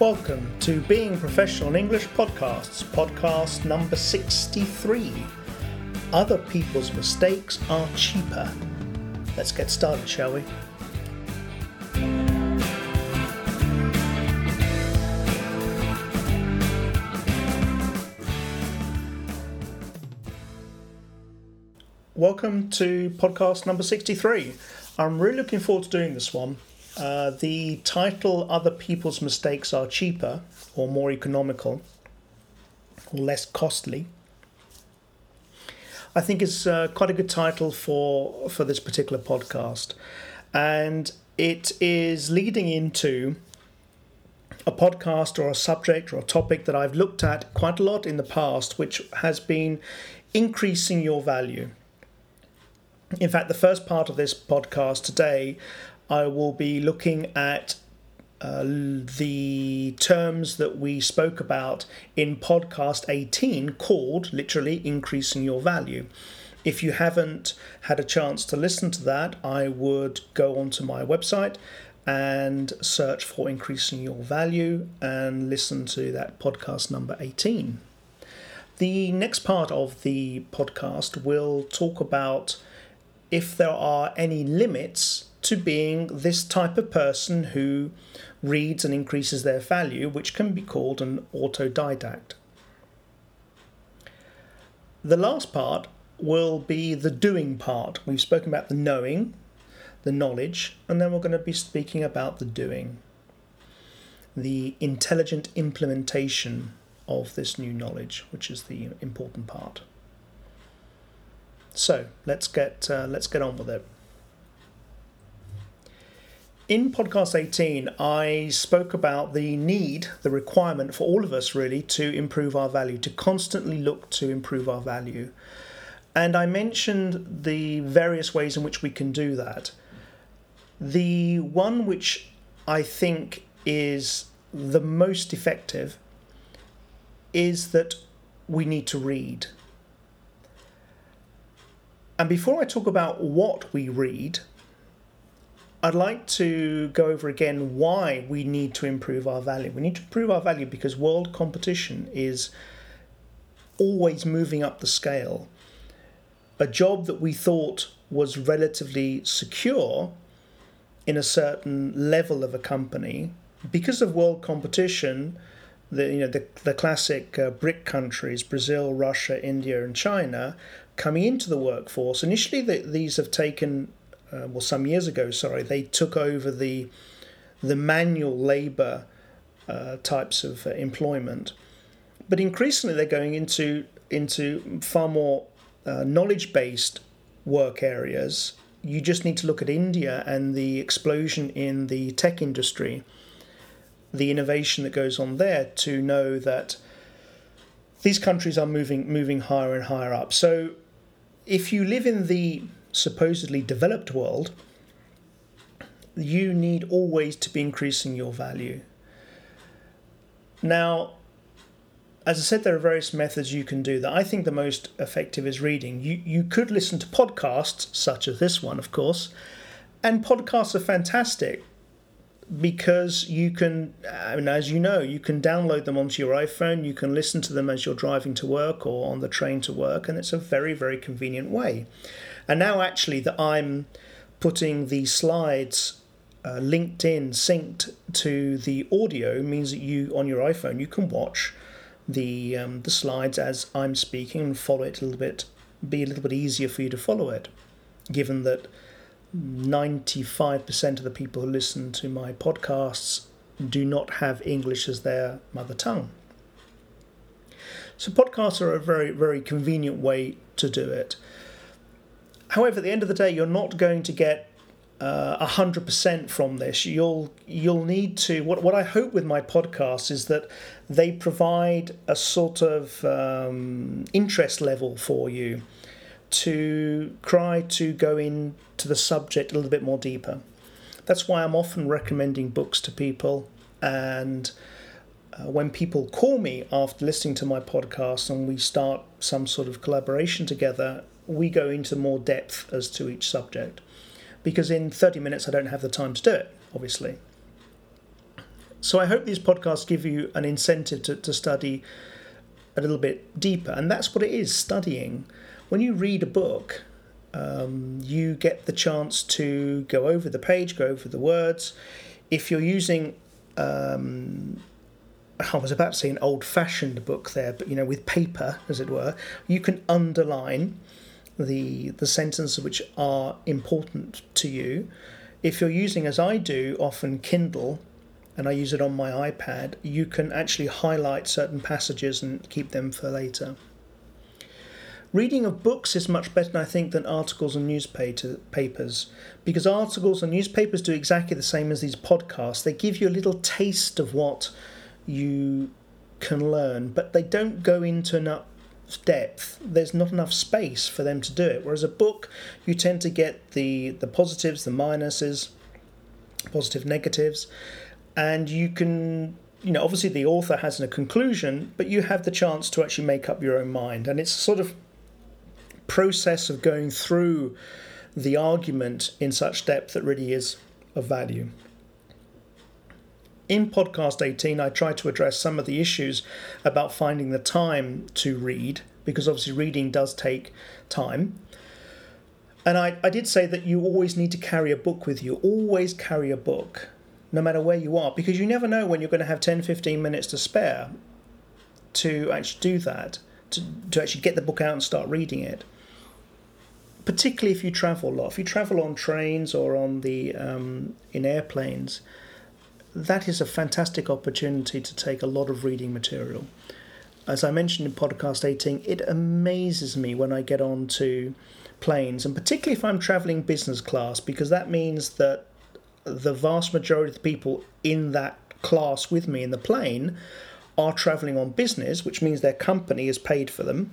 Welcome to Being Professional in English Podcasts, podcast number 63. Other people's mistakes are cheaper. Let's get started, shall we? Welcome to podcast number 63. I'm really looking forward to doing this one uh, the title Other People's Mistakes Are Cheaper or More Economical or Less Costly. I think is uh, quite a good title for for this particular podcast, and it is leading into a podcast or a subject or a topic that I've looked at quite a lot in the past, which has been increasing your value. In fact, the first part of this podcast today, I will be looking at uh, the terms that we spoke about in podcast 18 called literally increasing your value. If you haven't had a chance to listen to that, I would go onto my website and search for increasing your value and listen to that podcast number 18. The next part of the podcast will talk about if there are any limits to being this type of person who reads and increases their value, which can be called an autodidact. The last part will be the doing part. We've spoken about the knowing, the knowledge, and then we're going to be speaking about the doing, the intelligent implementation of this new knowledge, which is the important part. So let's get uh, let's get on with it. In podcast 18, I spoke about the need, the requirement for all of us really to improve our value, to constantly look to improve our value. And I mentioned the various ways in which we can do that. The one which I think is the most effective is that we need to read. And before I talk about what we read, I'd like to go over again why we need to improve our value. We need to improve our value because world competition is always moving up the scale. A job that we thought was relatively secure in a certain level of a company, because of world competition, the you know the the classic uh, BRIC countries, Brazil, Russia, India, and China, coming into the workforce. Initially, the, these have taken uh, well, some years ago, sorry, they took over the the manual labour uh, types of uh, employment, but increasingly they're going into into far more uh, knowledge based work areas. You just need to look at India and the explosion in the tech industry, the innovation that goes on there to know that these countries are moving moving higher and higher up. So if you live in the supposedly developed world, you need always to be increasing your value. Now, as I said, there are various methods you can do that. I think the most effective is reading. You you could listen to podcasts such as this one, of course, and podcasts are fantastic because you can, and as you know, you can download them onto your iPhone. You can listen to them as you're driving to work or on the train to work, and it's a very very convenient way. And now, actually, that I'm putting the slides uh, linked in, synced to the audio, means that you on your iPhone you can watch the um, the slides as I'm speaking and follow it a little bit, be a little bit easier for you to follow it, given that 95% of the people who listen to my podcasts do not have English as their mother tongue. So podcasts are a very very convenient way to do it. However, at the end of the day, you're not going to get uh, a hundred percent from this. You'll you'll need to. What what I hope with my podcast is that they provide a sort of um, interest level for you to try to go into the subject a little bit more deeper. That's why I'm often recommending books to people and. Uh, when people call me after listening to my podcast and we start some sort of collaboration together, we go into more depth as to each subject because in 30 minutes I don't have the time to do it, obviously. So I hope these podcasts give you an incentive to, to study a little bit deeper. And that's what it is studying. When you read a book, um, you get the chance to go over the page, go over the words. If you're using, um, I was about to say an old fashioned book there, but you know, with paper, as it were, you can underline the, the sentences which are important to you. If you're using, as I do, often Kindle, and I use it on my iPad, you can actually highlight certain passages and keep them for later. Reading of books is much better, I think, than articles and newspapers because articles and newspapers do exactly the same as these podcasts. They give you a little taste of what you can learn, but they don't go into enough depth. There's not enough space for them to do it. Whereas a book, you tend to get the, the positives, the minuses, positive, negatives, and you can you know obviously the author has a conclusion but you have the chance to actually make up your own mind and it's sort of process of going through the argument in such depth that really is of value. In podcast 18, I tried to address some of the issues about finding the time to read, because obviously reading does take time. And I, I did say that you always need to carry a book with you, always carry a book, no matter where you are, because you never know when you're going to have 10, 15 minutes to spare to actually do that, to, to actually get the book out and start reading it particularly if you travel a lot. If you travel on trains or on the um, in airplanes, that is a fantastic opportunity to take a lot of reading material. As I mentioned in podcast 18, it amazes me when I get on to planes, and particularly if I'm traveling business class, because that means that the vast majority of the people in that class with me in the plane are traveling on business, which means their company is paid for them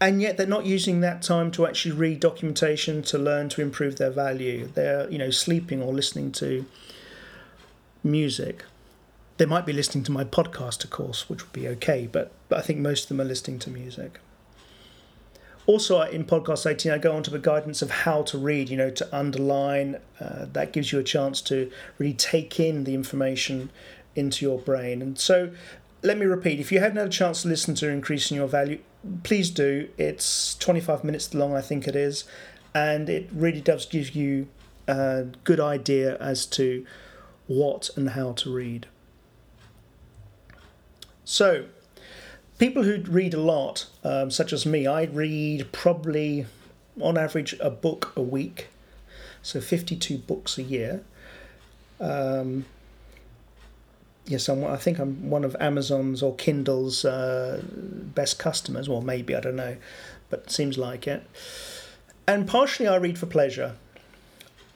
and yet they're not using that time to actually read documentation to learn to improve their value. They're you know sleeping or listening to music. They might be listening to my podcast of course which would be okay but, but i think most of them are listening to music. Also in podcast 18 i go on to the guidance of how to read you know to underline uh, that gives you a chance to really take in the information into your brain. And so let me repeat if you haven't had a chance to listen to increasing your value please do. It's 25 minutes long, I think it is, and it really does give you a good idea as to what and how to read. So, people who read a lot, um, such as me, I read probably on average a book a week, so 52 books a year. Um, yes, I'm, I think I'm one of Amazon's or Kindle's uh, best customers, or maybe I don't know, but seems like it. And partially, I read for pleasure.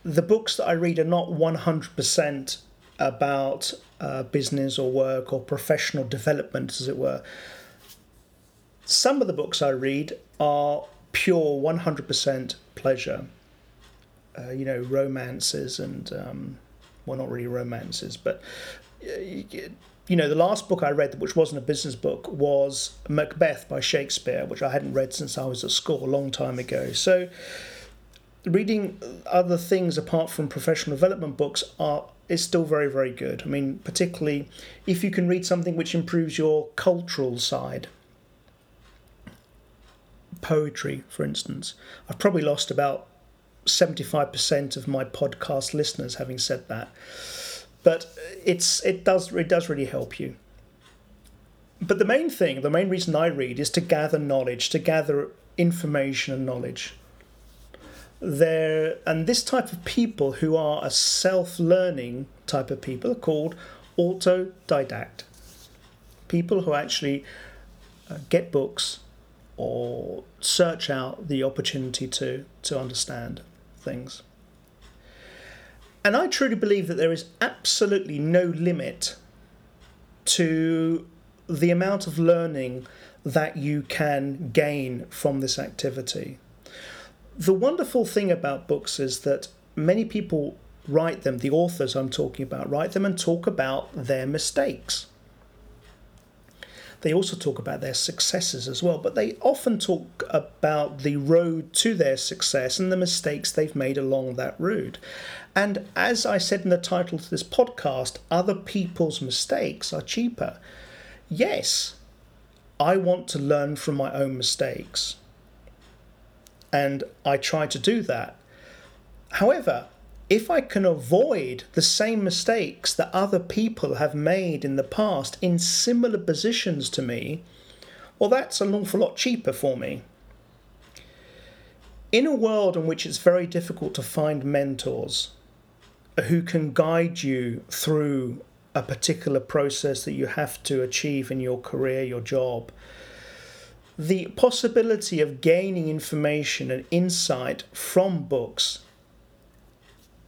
The books that I read are not 100% about uh, business or work or professional development, as it were. Some of the books I read are pure 100% pleasure. Uh, you know, romances and um, well, not really romances, but you know, the last book I read, which wasn't a business book, was Macbeth by Shakespeare, which I hadn't read since I was at school a long time ago. So, reading other things apart from professional development books are is still very very good. I mean, particularly if you can read something which improves your cultural side. Poetry, for instance, I've probably lost about seventy five percent of my podcast listeners having said that but it's it does it does really help you. But the main thing, the main reason I read is to gather knowledge, to gather information and knowledge. There and this type of people who are a self-learning type of people are called autodidact. People who actually uh, get books or search out the opportunity to to understand things. And I truly believe that there is absolutely no limit to the amount of learning that you can gain from this activity. The wonderful thing about books is that many people write them, the authors I'm talking about, write them and talk about their mistakes. They also talk about their successes as well, but they often talk about the road to their success and the mistakes they've made along that road. And as I said in the title to this podcast, other people's mistakes are cheaper. Yes, I want to learn from my own mistakes. And I try to do that. However, if I can avoid the same mistakes that other people have made in the past in similar positions to me, well, that's an awful lot cheaper for me. In a world in which it's very difficult to find mentors who can guide you through a particular process that you have to achieve in your career, your job, the possibility of gaining information and insight from books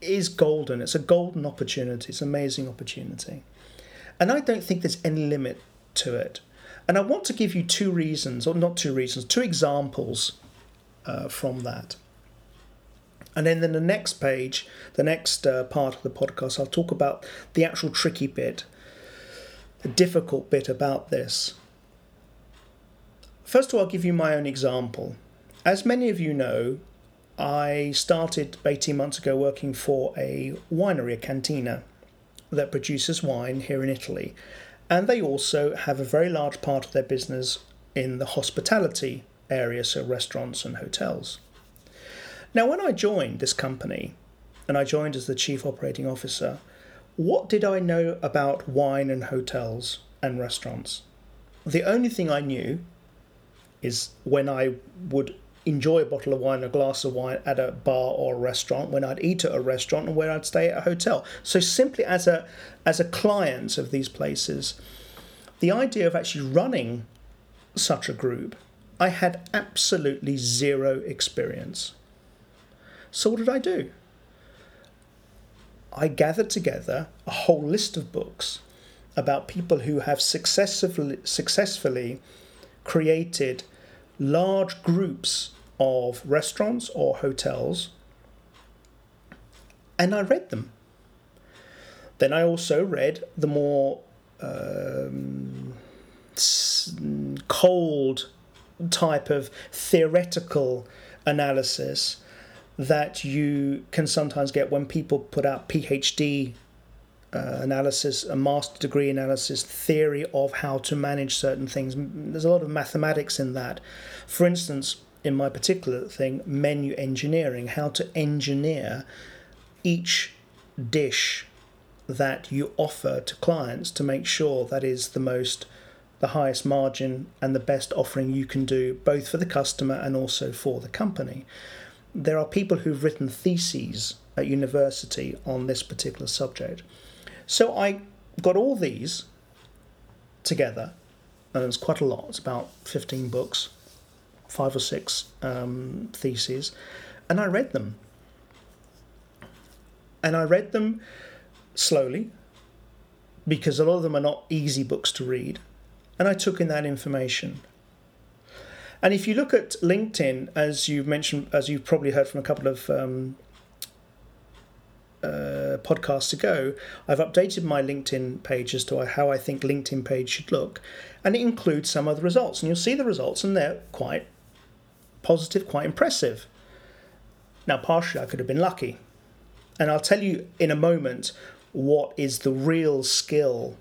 is golden. It's a golden opportunity. It's an amazing opportunity. And I don't think there's any limit to it. And I want to give you two reasons, or not two reasons, two examples uh, from that. And then in the next page, the next uh, part of the podcast, I'll talk about the actual tricky bit, the difficult bit about this. First of all, I'll give you my own example. As many of you know, I started 18 months ago working for a winery, a cantina, that produces wine here in Italy. And they also have a very large part of their business in the hospitality area, so restaurants and hotels. Now, when I joined this company, and I joined as the chief operating officer, what did I know about wine and hotels and restaurants? The only thing I knew is when I would enjoy a bottle of wine, a glass of wine at a bar or a restaurant, when I'd eat at a restaurant, and where I'd stay at a hotel. So simply as a as a client of these places, the idea of actually running such a group, I had absolutely zero experience. So what did I do? I gathered together a whole list of books about people who have successfully successfully created large groups of restaurants or hotels, and I read them. Then I also read the more um, cold type of theoretical analysis that you can sometimes get when people put out PhD uh, analysis, a master degree analysis, theory of how to manage certain things. There's a lot of mathematics in that. For instance, in my particular thing, menu engineering, how to engineer each dish that you offer to clients to make sure that is the most the highest margin and the best offering you can do both for the customer and also for the company there are people who've written theses at university on this particular subject so i got all these together and it's quite a lot it's about 15 books five or six um, theses, and I read them. And I read them slowly because a lot of them are not easy books to read. And I took in that information. And if you look at LinkedIn, as you've mentioned, as you've probably heard from a couple of um, uh, podcasts ago, I've updated my LinkedIn page as to how I think LinkedIn page should look, and it includes some of the results. And you'll see the results, and they're quite positive, quite impressive. Now, partially, I could have been lucky. And I'll tell you in a moment what is the real skill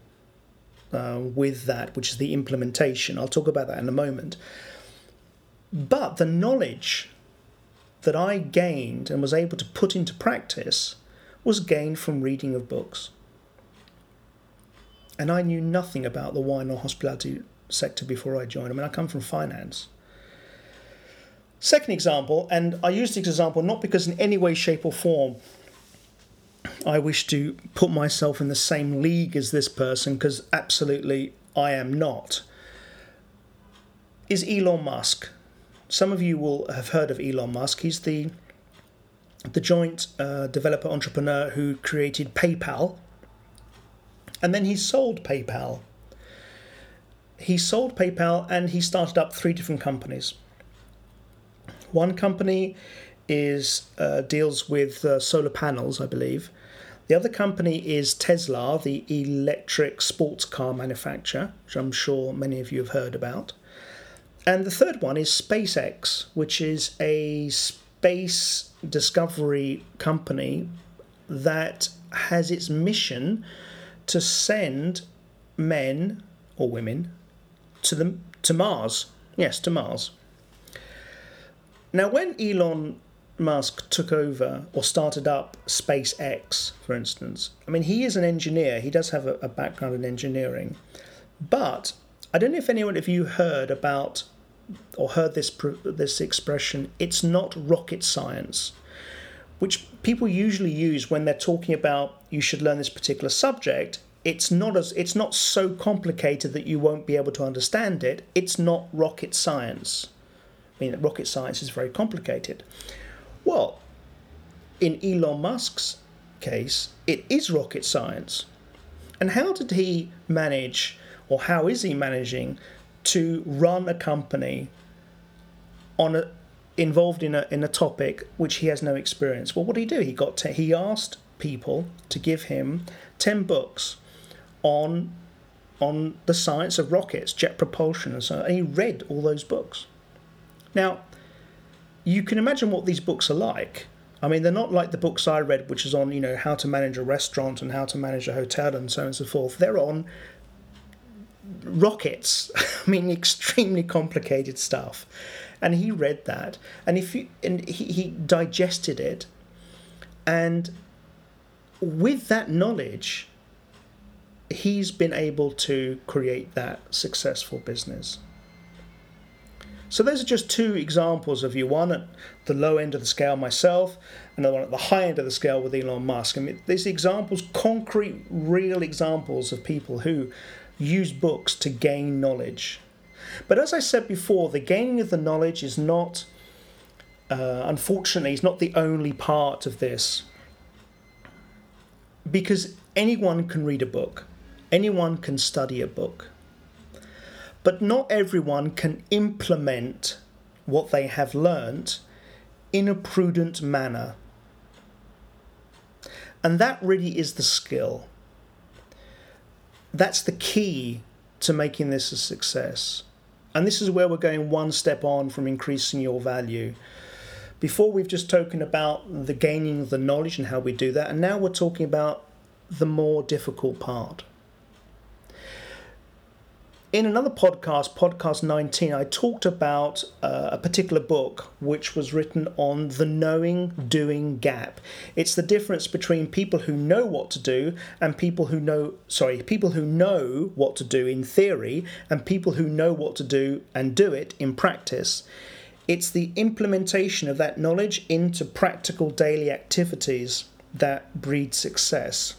uh, with that, which is the implementation. I'll talk about that in a moment. But the knowledge that I gained and was able to put into practice was gained from reading of books. And I knew nothing about the wine or hospitality sector before I joined. I mean, I come from finance. Second example, and I use this example not because in any way, shape, or form I wish to put myself in the same league as this person, because absolutely I am not, is Elon Musk. Some of you will have heard of Elon Musk. He's the the joint uh, developer entrepreneur who created PayPal, and then he sold PayPal. He sold PayPal and he started up three different companies. One company is uh, deals with uh, solar panels, I believe. The other company is Tesla, the electric sports car manufacturer, which I'm sure many of you have heard about. And the third one is SpaceX, which is a space discovery company that has its mission to send men or women to the to Mars. Yes, to Mars. Now, when Elon Musk took over or started up SpaceX, for instance, I mean, he is an engineer. He does have a, a background in engineering, but I don't know if anyone of you heard about or heard this this expression. It's not rocket science which people usually use when they're talking about you should learn this particular subject. It's not as it's not so complicated that you won't be able to understand it. It's not rocket science. I mean rocket science is very complicated. Well in elon musk's case it is rocket science. And how did he manage or how is he managing to run a company on a involved in a in a topic which he has no experience. Well, what did he do? He got to, he asked people to give him ten books on on the science of rockets, jet propulsion, and so on. And he read all those books. Now, you can imagine what these books are like. I mean, they're not like the books I read, which is on you know how to manage a restaurant and how to manage a hotel and so on and so forth. They're on rockets. I mean, extremely complicated stuff and he read that, and if you, and he, he digested it, and with that knowledge, he's been able to create that successful business. So those are just two examples of you. One at the low end of the scale, myself, another one at the high end of the scale with Elon Musk. I mean, these examples, concrete, real examples of people who use books to gain knowledge but as I said before, the gaining of the knowledge is not, uh, unfortunately, is not the only part of this. Because anyone can read a book, anyone can study a book. But not everyone can implement what they have learnt in a prudent manner. And that really is the skill. That's the key to making this a success. And this is where we're going one step on from increasing your value. Before we've just spoken about the gaining the knowledge and how we do that, and now we're talking about the more difficult part in another podcast, podcast 19, I talked about uh, a particular book which was written on the knowing doing gap. It's the difference between people who know what to do and people who know, sorry, people who know what to do in theory and people who know what to do and do it in practice. It's the implementation of that knowledge into practical daily activities that breed success.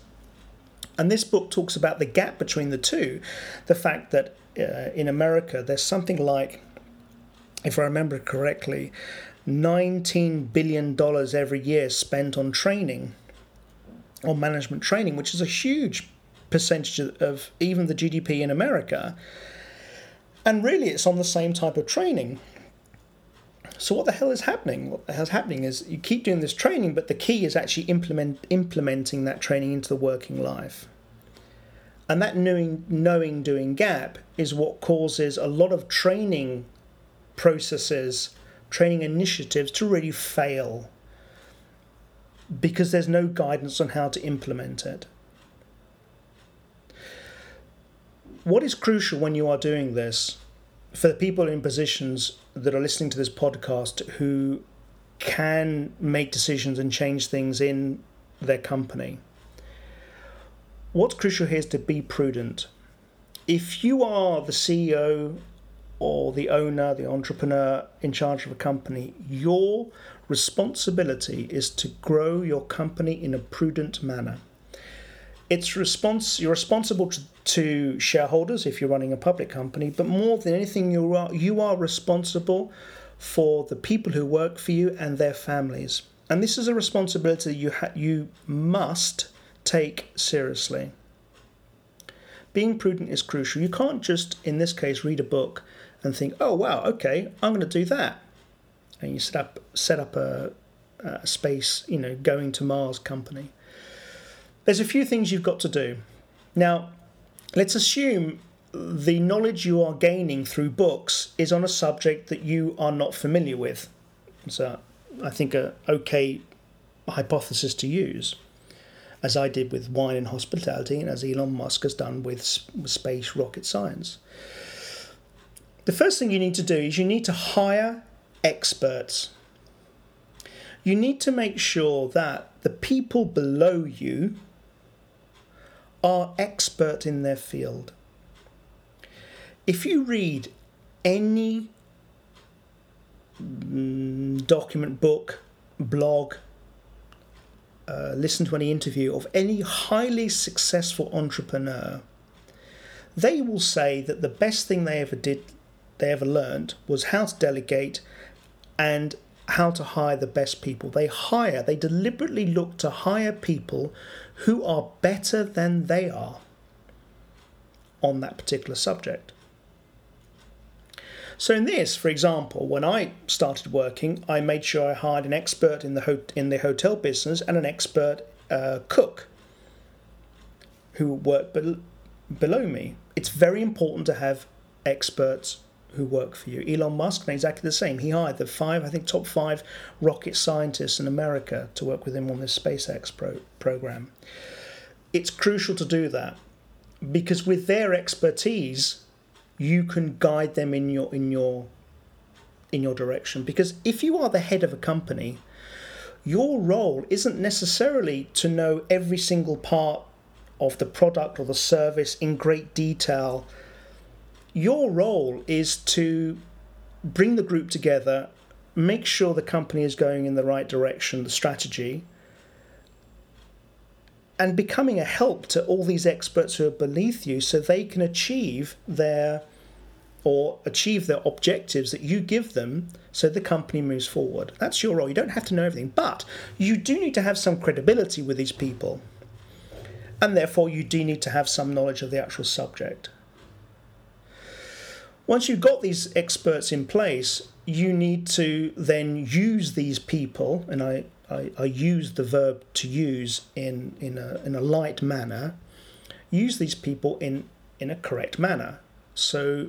And this book talks about the gap between the two. The fact that uh, in America, there's something like, if I remember correctly, $19 billion every year spent on training, on management training, which is a huge percentage of even the GDP in America. And really, it's on the same type of training. So what the hell is happening? What hell happening is you keep doing this training, but the key is actually implement implementing that training into the working life. And that knowing, knowing doing gap is what causes a lot of training processes, training initiatives to really fail because there's no guidance on how to implement it. What is crucial when you are doing this for the people in positions that are listening to this podcast who can make decisions and change things in their company? What's crucial here is to be prudent. If you are the CEO or the owner, the entrepreneur in charge of a company, your responsibility is to grow your company in a prudent manner. It's response you're responsible to, to shareholders if you're running a public company, but more than anything you are you are responsible for the people who work for you and their families. And this is a responsibility you ha- you must take seriously. Being prudent is crucial. You can't just, in this case, read a book and think, "Oh wow, okay, I'm going to do that," and you set up set up a, a space, you know, going to Mars company. there's a few things you've got to do. Now, let's assume the knowledge you are gaining through books is on a subject that you are not familiar with. So, I think a okay hypothesis to use, as I did with wine and hospitality, and as Elon Musk has done with space rocket science. The first thing you need to do is you need to hire experts. You need to make sure that the people below you are expert in their field. If you read any mm, document, book, blog, uh, listen to any interview of any highly successful entrepreneur, they will say that the best thing they ever did they ever learned was how to delegate and how to hire the best people. They hire, they deliberately look to hire people who are better than they are on that particular subject. So in this, for example, when I started working, I made sure I hired an expert in the ho- in the hotel business and an expert uh, cook who worked be- below me. It's very important to have experts who work for you. Elon Musk, made exactly the same. He hired the five, I think, top five rocket scientists in America to work with him on this SpaceX pro- program. It's crucial to do that because with their expertise, you can guide them in your in your in your direction. Because if you are the head of a company, your role isn't necessarily to know every single part of the product or the service in great detail your role is to bring the group together, make sure the company is going in the right direction, the strategy, and becoming a help to all these experts who are beneath you so they can achieve their or achieve their objectives that you give them so the company moves forward. That's your role. You don't have to know everything, but you do need to have some credibility with these people. And therefore, you do need to have some knowledge of the actual subject. Once you've got these experts in place, you need to then use these people, and I, I, I use the verb to use in, in, a, in a light manner, use these people in, in a correct manner. So,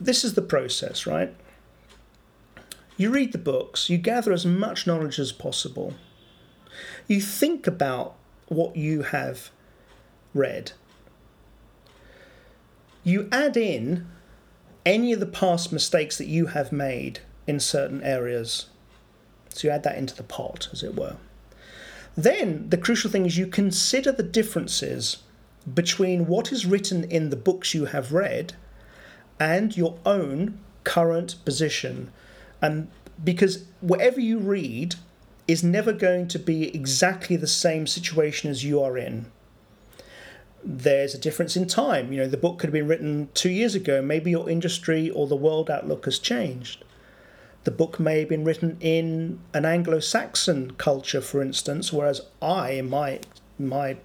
this is the process, right? You read the books, you gather as much knowledge as possible, you think about what you have read you add in any of the past mistakes that you have made in certain areas. So you add that into the pot, as it were. Then the crucial thing is you consider the differences between what is written in the books you have read and your own current position. And because whatever you read is never going to be exactly the same situation as you are in there's a difference in time. You know, the book could have been written two years ago. Maybe your industry or the world outlook has changed. The book may have been written in an Anglo-Saxon culture, for instance, whereas I, in my my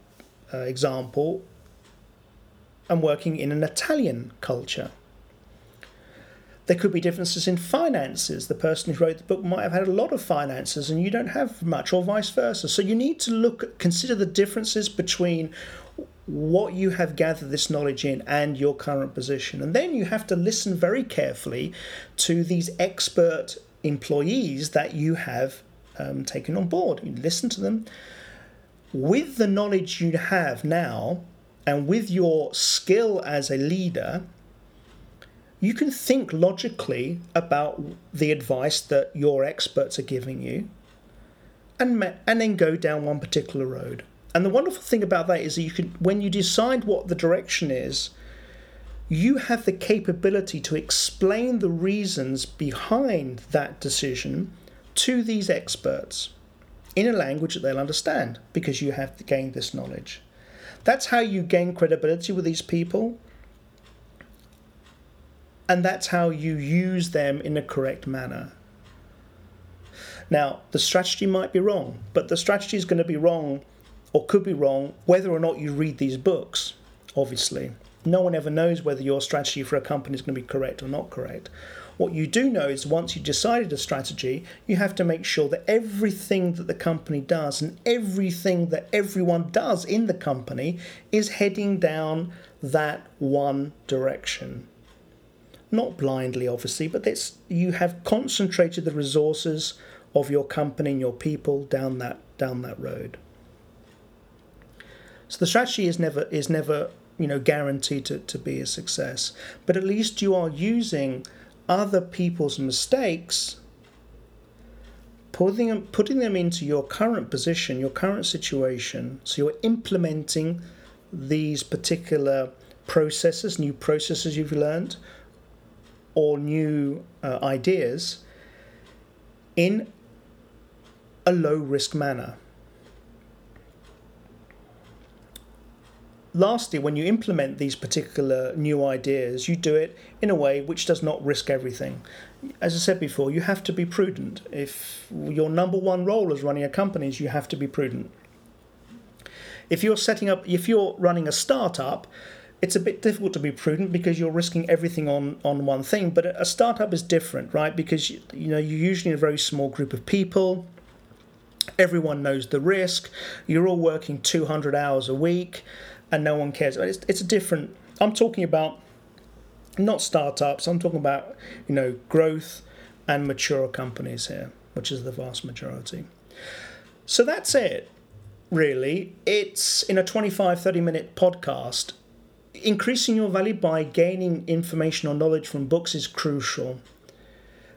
uh, example, am working in an Italian culture. There could be differences in finances. The person who wrote the book might have had a lot of finances and you don't have much, or vice versa. So you need to look, consider the differences between what you have gathered this knowledge in and your current position. And then you have to listen very carefully to these expert employees that you have um, taken on board. You listen to them with the knowledge you have now and with your skill as a leader. You can think logically about the advice that your experts are giving you and, and then go down one particular road. And the wonderful thing about that is that you can, when you decide what the direction is, you have the capability to explain the reasons behind that decision to these experts in a language that they'll understand because you have gained this knowledge. That's how you gain credibility with these people. And that's how you use them in a correct manner. Now, the strategy might be wrong, but the strategy is going to be wrong or could be wrong whether or not you read these books, obviously. No one ever knows whether your strategy for a company is going to be correct or not correct. What you do know is once you've decided a strategy, you have to make sure that everything that the company does and everything that everyone does in the company is heading down that one direction. Not blindly, obviously, but you have concentrated the resources of your company and your people down that down that road. So the strategy is never is never you know guaranteed to, to be a success, but at least you are using other people's mistakes, putting them, putting them into your current position, your current situation. So you're implementing these particular processes, new processes you've learned, or new uh, ideas in a low risk manner. Lastly, when you implement these particular new ideas, you do it in a way which does not risk everything. As I said before, you have to be prudent. If your number one role as running a company is you have to be prudent. If you're setting up, if you're running a startup, it's a bit difficult to be prudent because you're risking everything on, on one thing. But a startup is different, right? Because you know you're usually a very small group of people. Everyone knows the risk. You're all working 200 hours a week and no one cares. It's, it's a different. I'm talking about not startups. I'm talking about you know growth and mature companies here, which is the vast majority. So that's it. Really, it's in a 25 30 minute podcast. Increasing your value by gaining information or knowledge from books is crucial.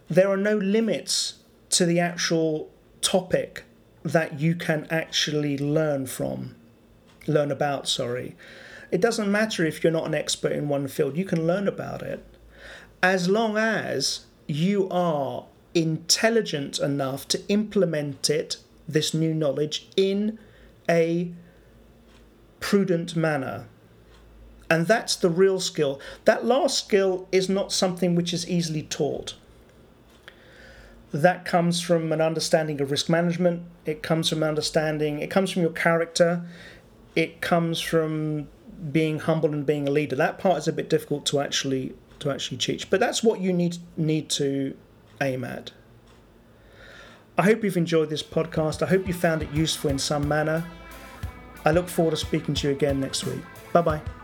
There are no limits to the actual topic that you can actually learn from learn about, sorry. It doesn't matter if you're not an expert in one field, you can learn about it. As long as you are intelligent enough to implement it, this new knowledge, in a prudent manner. And that's the real skill. That last skill is not something which is easily taught. That comes from an understanding of risk management, it comes from understanding, it comes from your character, it comes from being humble and being a leader. That part is a bit difficult to actually to actually teach, but that's what you need need to aim at. I hope you've enjoyed this podcast. I hope you found it useful in some manner. I look forward to speaking to you again next week. Bye bye.